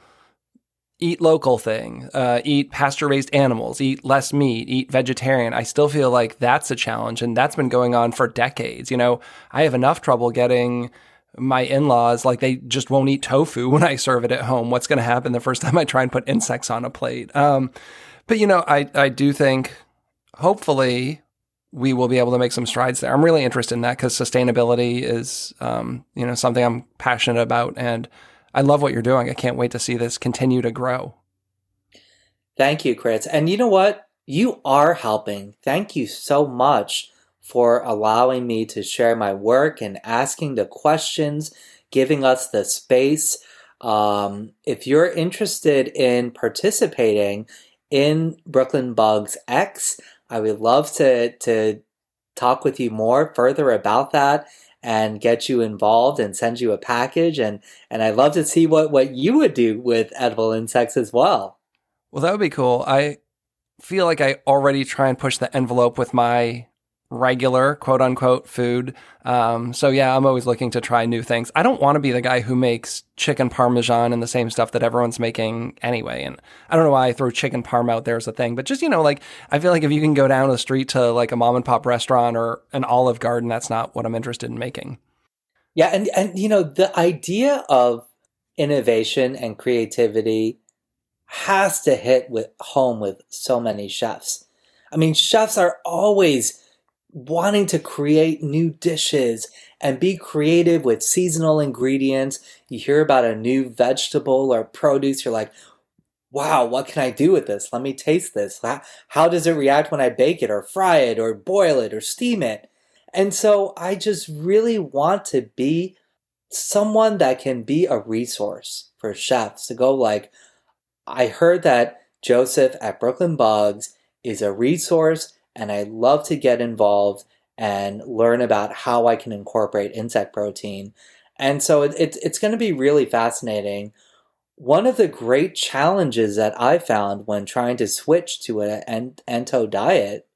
eat local thing, uh, eat pasture raised animals, eat less meat, eat vegetarian. I still feel like that's a challenge, and that's been going on for decades. You know, I have enough trouble getting my in-laws like they just won't eat tofu [laughs] when I serve it at home. What's going to happen the first time I try and put insects on a plate? Um, but you know, I I do think hopefully we will be able to make some strides there. I'm really interested in that because sustainability is um, you know something I'm passionate about and I love what you're doing. I can't wait to see this continue to grow. Thank you, Chris. And you know what? You are helping. Thank you so much for allowing me to share my work and asking the questions, giving us the space. Um, if you're interested in participating in Brooklyn Bugs X, I would love to, to talk with you more further about that and get you involved and send you a package and and I'd love to see what what you would do with edible insects as well. Well, that would be cool. I feel like I already try and push the envelope with my regular quote unquote food. Um, so yeah, I'm always looking to try new things. I don't want to be the guy who makes chicken parmesan and the same stuff that everyone's making anyway. And I don't know why I throw chicken parm out there as a thing, but just, you know, like I feel like if you can go down the street to like a mom and pop restaurant or an olive garden, that's not what I'm interested in making. Yeah. And, and, you know, the idea of innovation and creativity has to hit with home with so many chefs. I mean, chefs are always wanting to create new dishes and be creative with seasonal ingredients. You hear about a new vegetable or produce, you're like, wow, what can I do with this? Let me taste this. How does it react when I bake it or fry it or boil it or steam it? And so I just really want to be someone that can be a resource for chefs to go like, I heard that Joseph at Brooklyn Bugs is a resource and I love to get involved and learn about how I can incorporate insect protein. And so it, it it's going to be really fascinating. One of the great challenges that I found when trying to switch to an ento diet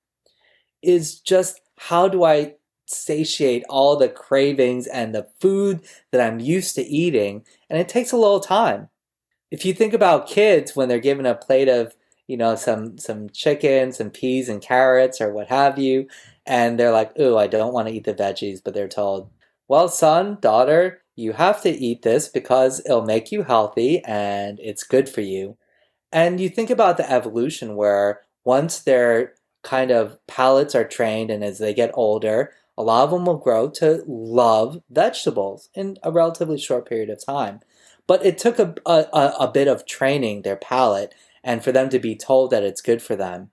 is just how do I satiate all the cravings and the food that I'm used to eating? And it takes a little time. If you think about kids when they're given a plate of you know, some some chicken, some peas and carrots or what have you, and they're like, "Ooh, I don't want to eat the veggies," but they're told, "Well, son, daughter, you have to eat this because it'll make you healthy and it's good for you." And you think about the evolution where once their kind of palates are trained and as they get older, a lot of them will grow to love vegetables in a relatively short period of time. But it took a, a, a bit of training their palate and for them to be told that it's good for them.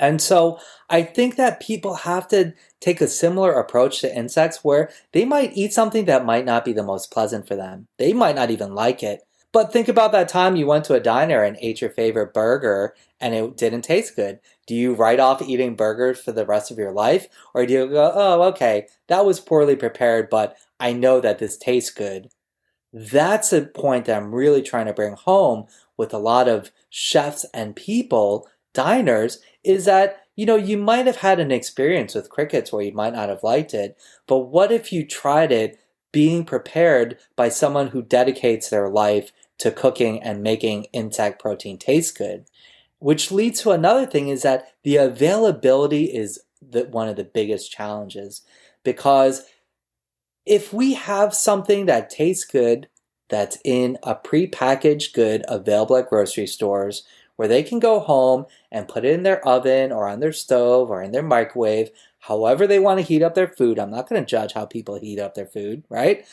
And so I think that people have to take a similar approach to insects where they might eat something that might not be the most pleasant for them. They might not even like it. But think about that time you went to a diner and ate your favorite burger and it didn't taste good. Do you write off eating burgers for the rest of your life? Or do you go, oh, okay, that was poorly prepared, but I know that this tastes good? That's a point that I'm really trying to bring home with a lot of chefs and people, diners, is that, you know, you might have had an experience with crickets where you might not have liked it, but what if you tried it being prepared by someone who dedicates their life to cooking and making insect protein taste good? Which leads to another thing is that the availability is the, one of the biggest challenges because if we have something that tastes good that's in a prepackaged good available at grocery stores where they can go home and put it in their oven or on their stove or in their microwave, however they want to heat up their food. I'm not going to judge how people heat up their food, right?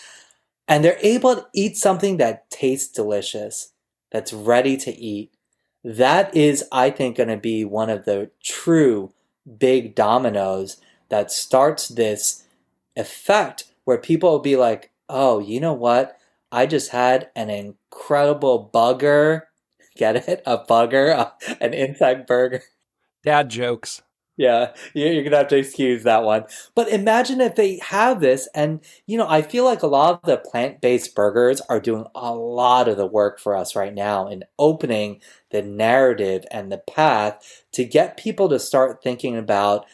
and they're able to eat something that tastes delicious, that's ready to eat. That is, I think, going to be one of the true big dominoes that starts this effect where people will be like, oh, you know what? I just had an incredible bugger. [laughs] Get it? A bugger, an insect burger. Dad jokes. Yeah, you're gonna have to excuse that one. But imagine if they have this, and you know, I feel like a lot of the plant based burgers are doing a lot of the work for us right now in opening the narrative and the path to get people to start thinking about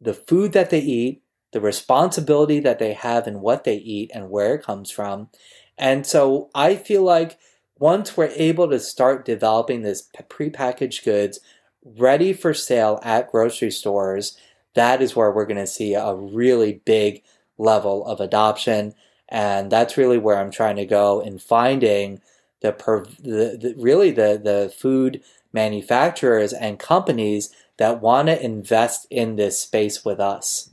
the food that they eat, the responsibility that they have in what they eat and where it comes from. And so I feel like once we're able to start developing this prepackaged goods ready for sale at grocery stores, that is where we're going to see a really big level of adoption. And that's really where I'm trying to go in finding the, the, the really the, the food manufacturers and companies that want to invest in this space with us.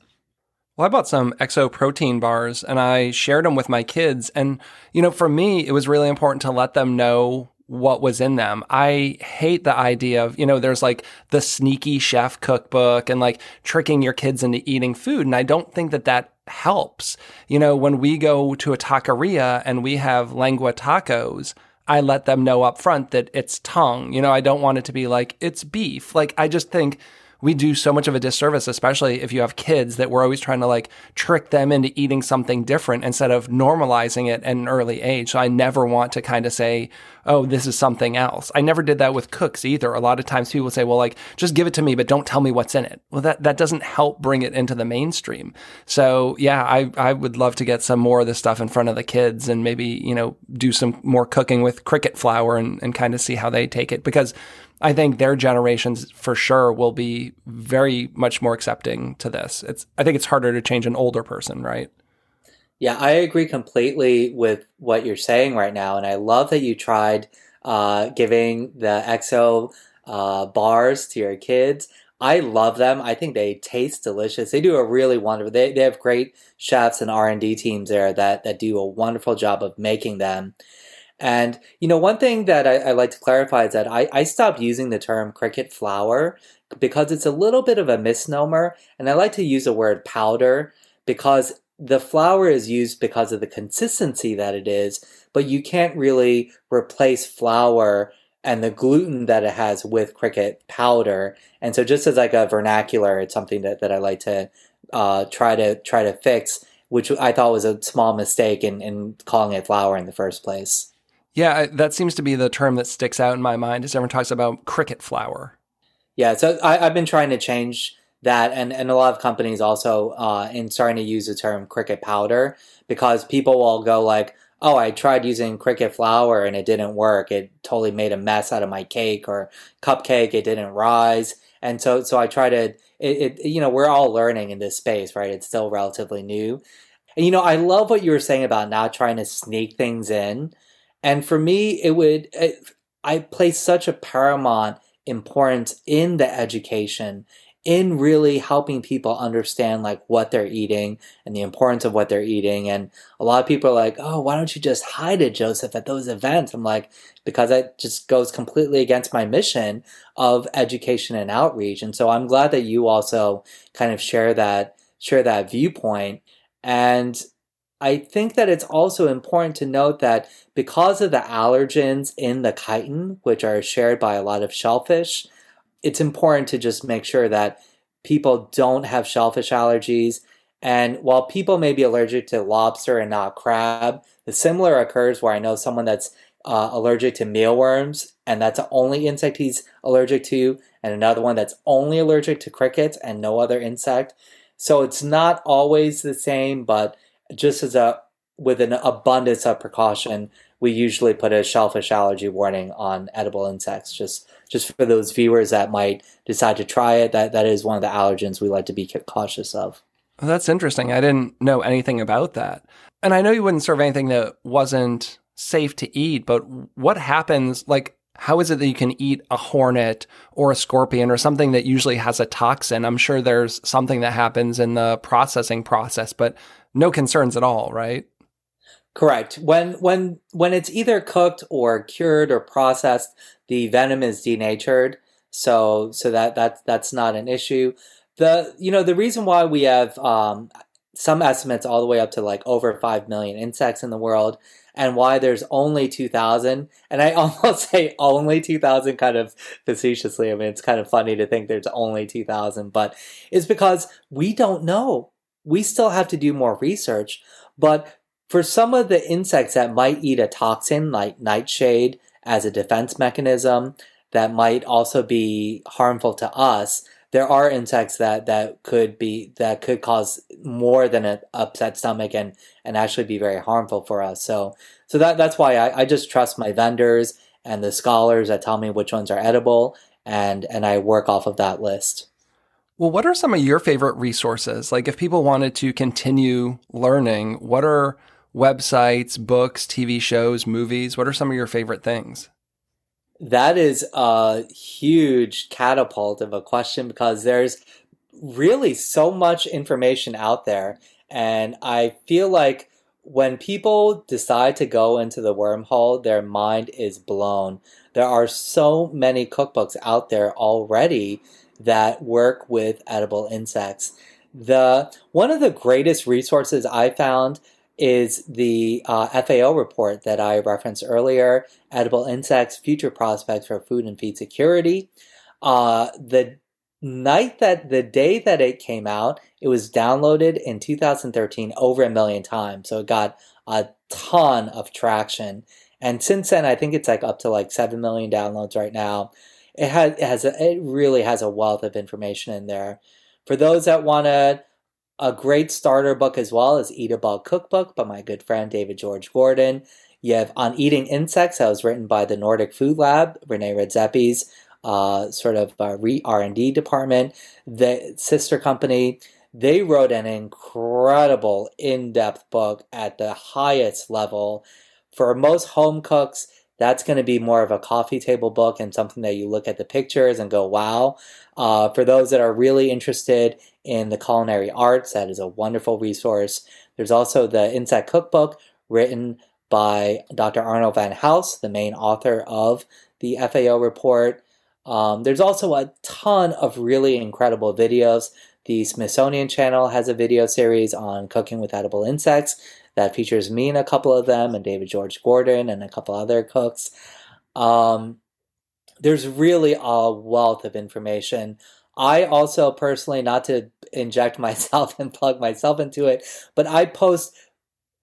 Well, I bought some exo protein bars and I shared them with my kids. And, you know, for me, it was really important to let them know what was in them. I hate the idea of, you know, there's like the sneaky chef cookbook and like tricking your kids into eating food. And I don't think that that helps. You know, when we go to a taqueria and we have lengua tacos, I let them know up front that it's tongue. You know, I don't want it to be like, it's beef. Like, I just think we do so much of a disservice, especially if you have kids, that we're always trying to like trick them into eating something different instead of normalizing it at an early age. So I never want to kind of say, oh, this is something else. I never did that with cooks either. A lot of times people say, well, like, just give it to me, but don't tell me what's in it. Well, that, that doesn't help bring it into the mainstream. So yeah, I, I would love to get some more of this stuff in front of the kids and maybe, you know, do some more cooking with cricket flour and, and kind of see how they take it because I think their generations for sure will be very much more accepting to this. It's I think it's harder to change an older person, right? Yeah, I agree completely with what you're saying right now, and I love that you tried uh, giving the EXO uh, bars to your kids. I love them. I think they taste delicious. They do a really wonderful. They they have great chefs and R and D teams there that that do a wonderful job of making them. And, you know, one thing that I, I like to clarify is that I, I stopped using the term cricket flour because it's a little bit of a misnomer. And I like to use the word powder because the flour is used because of the consistency that it is, but you can't really replace flour and the gluten that it has with cricket powder. And so just as like a vernacular, it's something that, that I like to uh, try to try to fix, which I thought was a small mistake in, in calling it flour in the first place. Yeah, that seems to be the term that sticks out in my mind as everyone talks about cricket flour. Yeah, so I, have been trying to change that, and, and a lot of companies also uh, in starting to use the term cricket powder because people will go like, "Oh, I tried using cricket flour and it didn't work. It totally made a mess out of my cake or cupcake. It didn't rise." And so, so I try to, it, it you know, we're all learning in this space, right? It's still relatively new. And you know, I love what you were saying about not trying to sneak things in and for me, it would, it, I place such a paramount importance in the education, in really helping people understand like what they're eating and the importance of what they're eating. And a lot of people are like, oh, why don't you just hide it, Joseph, at those events? I'm like, because that just goes completely against my mission of education and outreach. And so I'm glad that you also kind of share that, share that viewpoint. And I think that it's also important to note that because of the allergens in the chitin, which are shared by a lot of shellfish, it's important to just make sure that people don't have shellfish allergies. And while people may be allergic to lobster and not crab, the similar occurs where I know someone that's uh, allergic to mealworms, and that's the only insect he's allergic to, and another one that's only allergic to crickets and no other insect. So it's not always the same, but just as a with an abundance of precaution, we usually put a shellfish allergy warning on edible insects just just for those viewers that might decide to try it. That that is one of the allergens we like to be cautious of. Well, that's interesting. I didn't know anything about that. And I know you wouldn't serve anything that wasn't safe to eat, but what happens like how is it that you can eat a hornet or a scorpion or something that usually has a toxin? I'm sure there's something that happens in the processing process, but no concerns at all, right? Correct. When when when it's either cooked or cured or processed, the venom is denatured. So so that that's that's not an issue. The you know the reason why we have um, some estimates all the way up to like over five million insects in the world, and why there's only two thousand, and I [laughs] almost say only two thousand kind of facetiously. I mean it's kind of funny to think there's only two thousand, but it's because we don't know. We still have to do more research, but for some of the insects that might eat a toxin like nightshade as a defense mechanism that might also be harmful to us, there are insects that, that could be that could cause more than an upset stomach and, and actually be very harmful for us. So so that that's why I, I just trust my vendors and the scholars that tell me which ones are edible and and I work off of that list. Well, what are some of your favorite resources? Like if people wanted to continue learning, what are websites, books, TV shows, movies? What are some of your favorite things? That is a huge catapult of a question because there's really so much information out there. And I feel like when people decide to go into the wormhole, their mind is blown. There are so many cookbooks out there already that work with edible insects. The one of the greatest resources I found is the uh, FAO report that I referenced earlier Edible Insects Future Prospects for Food and Feed Security. Uh, the night that the day that it came out, it was downloaded in 2013 over a million times. So it got a ton of traction. And since then, I think it's like up to like 7 million downloads right now. It has, it has a, it really has a wealth of information in there. For those that want to a great starter book as well is Eat a Bug Cookbook by my good friend David George Gordon. You have On Eating Insects that was written by the Nordic Food Lab, Rene Redzepi's uh, sort of uh, R&D department. The sister company, they wrote an incredible in-depth book at the highest level. For most home cooks, that's going to be more of a coffee table book and something that you look at the pictures and go, wow. Uh, for those that are really interested in the culinary arts. That is a wonderful resource. There's also the Insect Cookbook written by Dr. Arnold Van Huis, the main author of the FAO report. Um, there's also a ton of really incredible videos. The Smithsonian Channel has a video series on cooking with edible insects that features me and a couple of them, and David George Gordon and a couple other cooks. Um, there's really a wealth of information I also personally, not to inject [laughs] myself and plug myself into it, but I post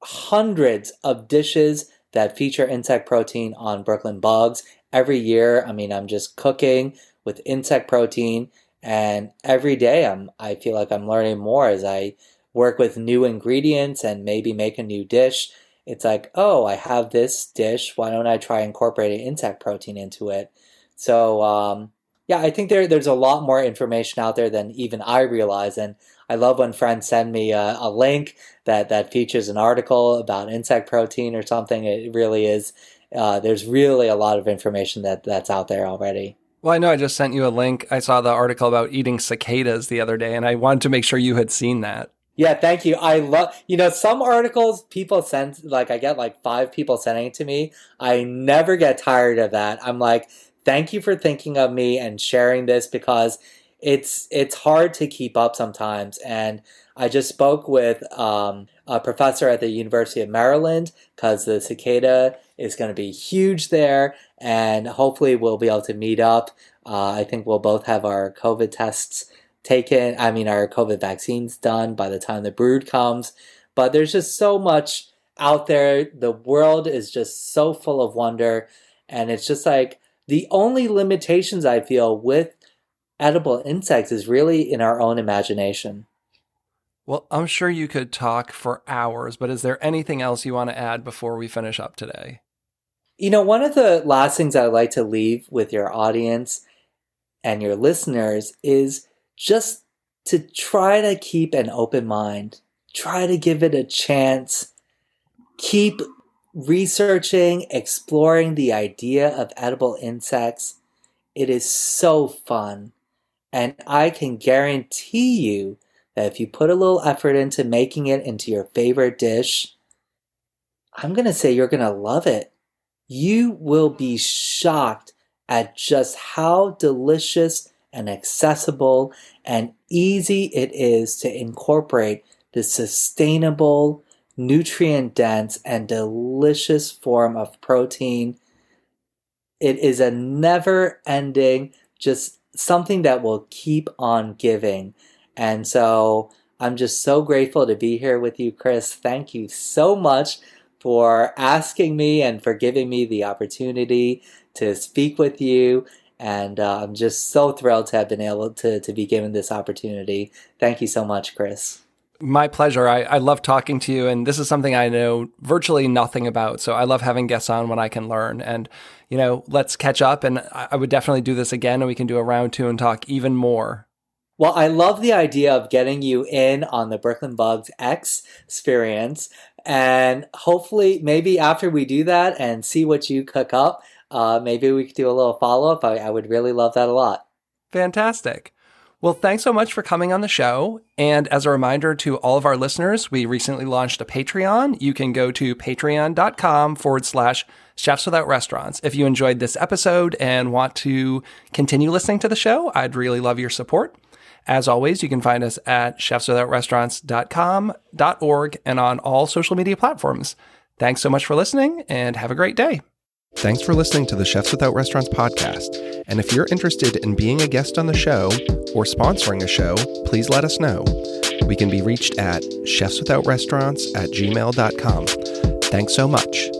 hundreds of dishes that feature insect protein on Brooklyn Bugs every year. I mean, I'm just cooking with insect protein, and every day I'm I feel like I'm learning more as I work with new ingredients and maybe make a new dish. It's like, oh, I have this dish. Why don't I try incorporating insect protein into it? So um, yeah, I think there there's a lot more information out there than even I realize, and I love when friends send me a, a link that that features an article about insect protein or something. It really is. Uh, there's really a lot of information that that's out there already. Well, I know I just sent you a link. I saw the article about eating cicadas the other day, and I wanted to make sure you had seen that. Yeah, thank you. I love, you know, some articles people send, like, I get like five people sending it to me. I never get tired of that. I'm like, thank you for thinking of me and sharing this because it's it's hard to keep up sometimes. And I just spoke with um, a professor at the University of Maryland because the cicada is going to be huge there, and hopefully we'll be able to meet up. Uh, I think we'll both have our COVID tests taken. I mean, our COVID vaccines done by the time the brood comes. But there's just so much out there. The world is just so full of wonder, and it's just like the only limitations I feel with edible insects is really in our own imagination. Well, I'm sure you could talk for hours, but is there anything else you want to add before we finish up today? You know, one of the last things I'd like to leave with your audience and your listeners is just to try to keep an open mind, try to give it a chance, keep researching, exploring the idea of edible insects. It is so fun. And I can guarantee you that if you put a little effort into making it into your favorite dish, I'm going to say you're going to love it. You will be shocked at just how delicious and accessible and easy it is to incorporate the sustainable, nutrient dense, and delicious form of protein. It is a never ending, just something that will keep on giving. And so I'm just so grateful to be here with you, Chris. Thank you so much for asking me and for giving me the opportunity to speak with you. And uh, I'm just so thrilled to have been able to, to be given this opportunity. Thank you so much, Chris. My pleasure. I, I love talking to you, and this is something I know virtually nothing about. So I love having guests on when I can learn. And, you know, let's catch up. And I would definitely do this again, and we can do a round two and talk even more. Well, I love the idea of getting you in on the Brooklyn Bugs X experience. And hopefully, maybe after we do that and see what you cook up, uh, maybe we could do a little follow up. I, I would really love that a lot. Fantastic. Well, thanks so much for coming on the show. And as a reminder to all of our listeners, we recently launched a Patreon. You can go to patreon.com forward slash chefs without restaurants. If you enjoyed this episode and want to continue listening to the show, I'd really love your support. As always, you can find us at chefswithoutrestaurants.com.org and on all social media platforms. Thanks so much for listening and have a great day. Thanks for listening to the Chefs Without Restaurants podcast. And if you're interested in being a guest on the show or sponsoring a show, please let us know. We can be reached at chefswithoutrestaurants at gmail.com. Thanks so much.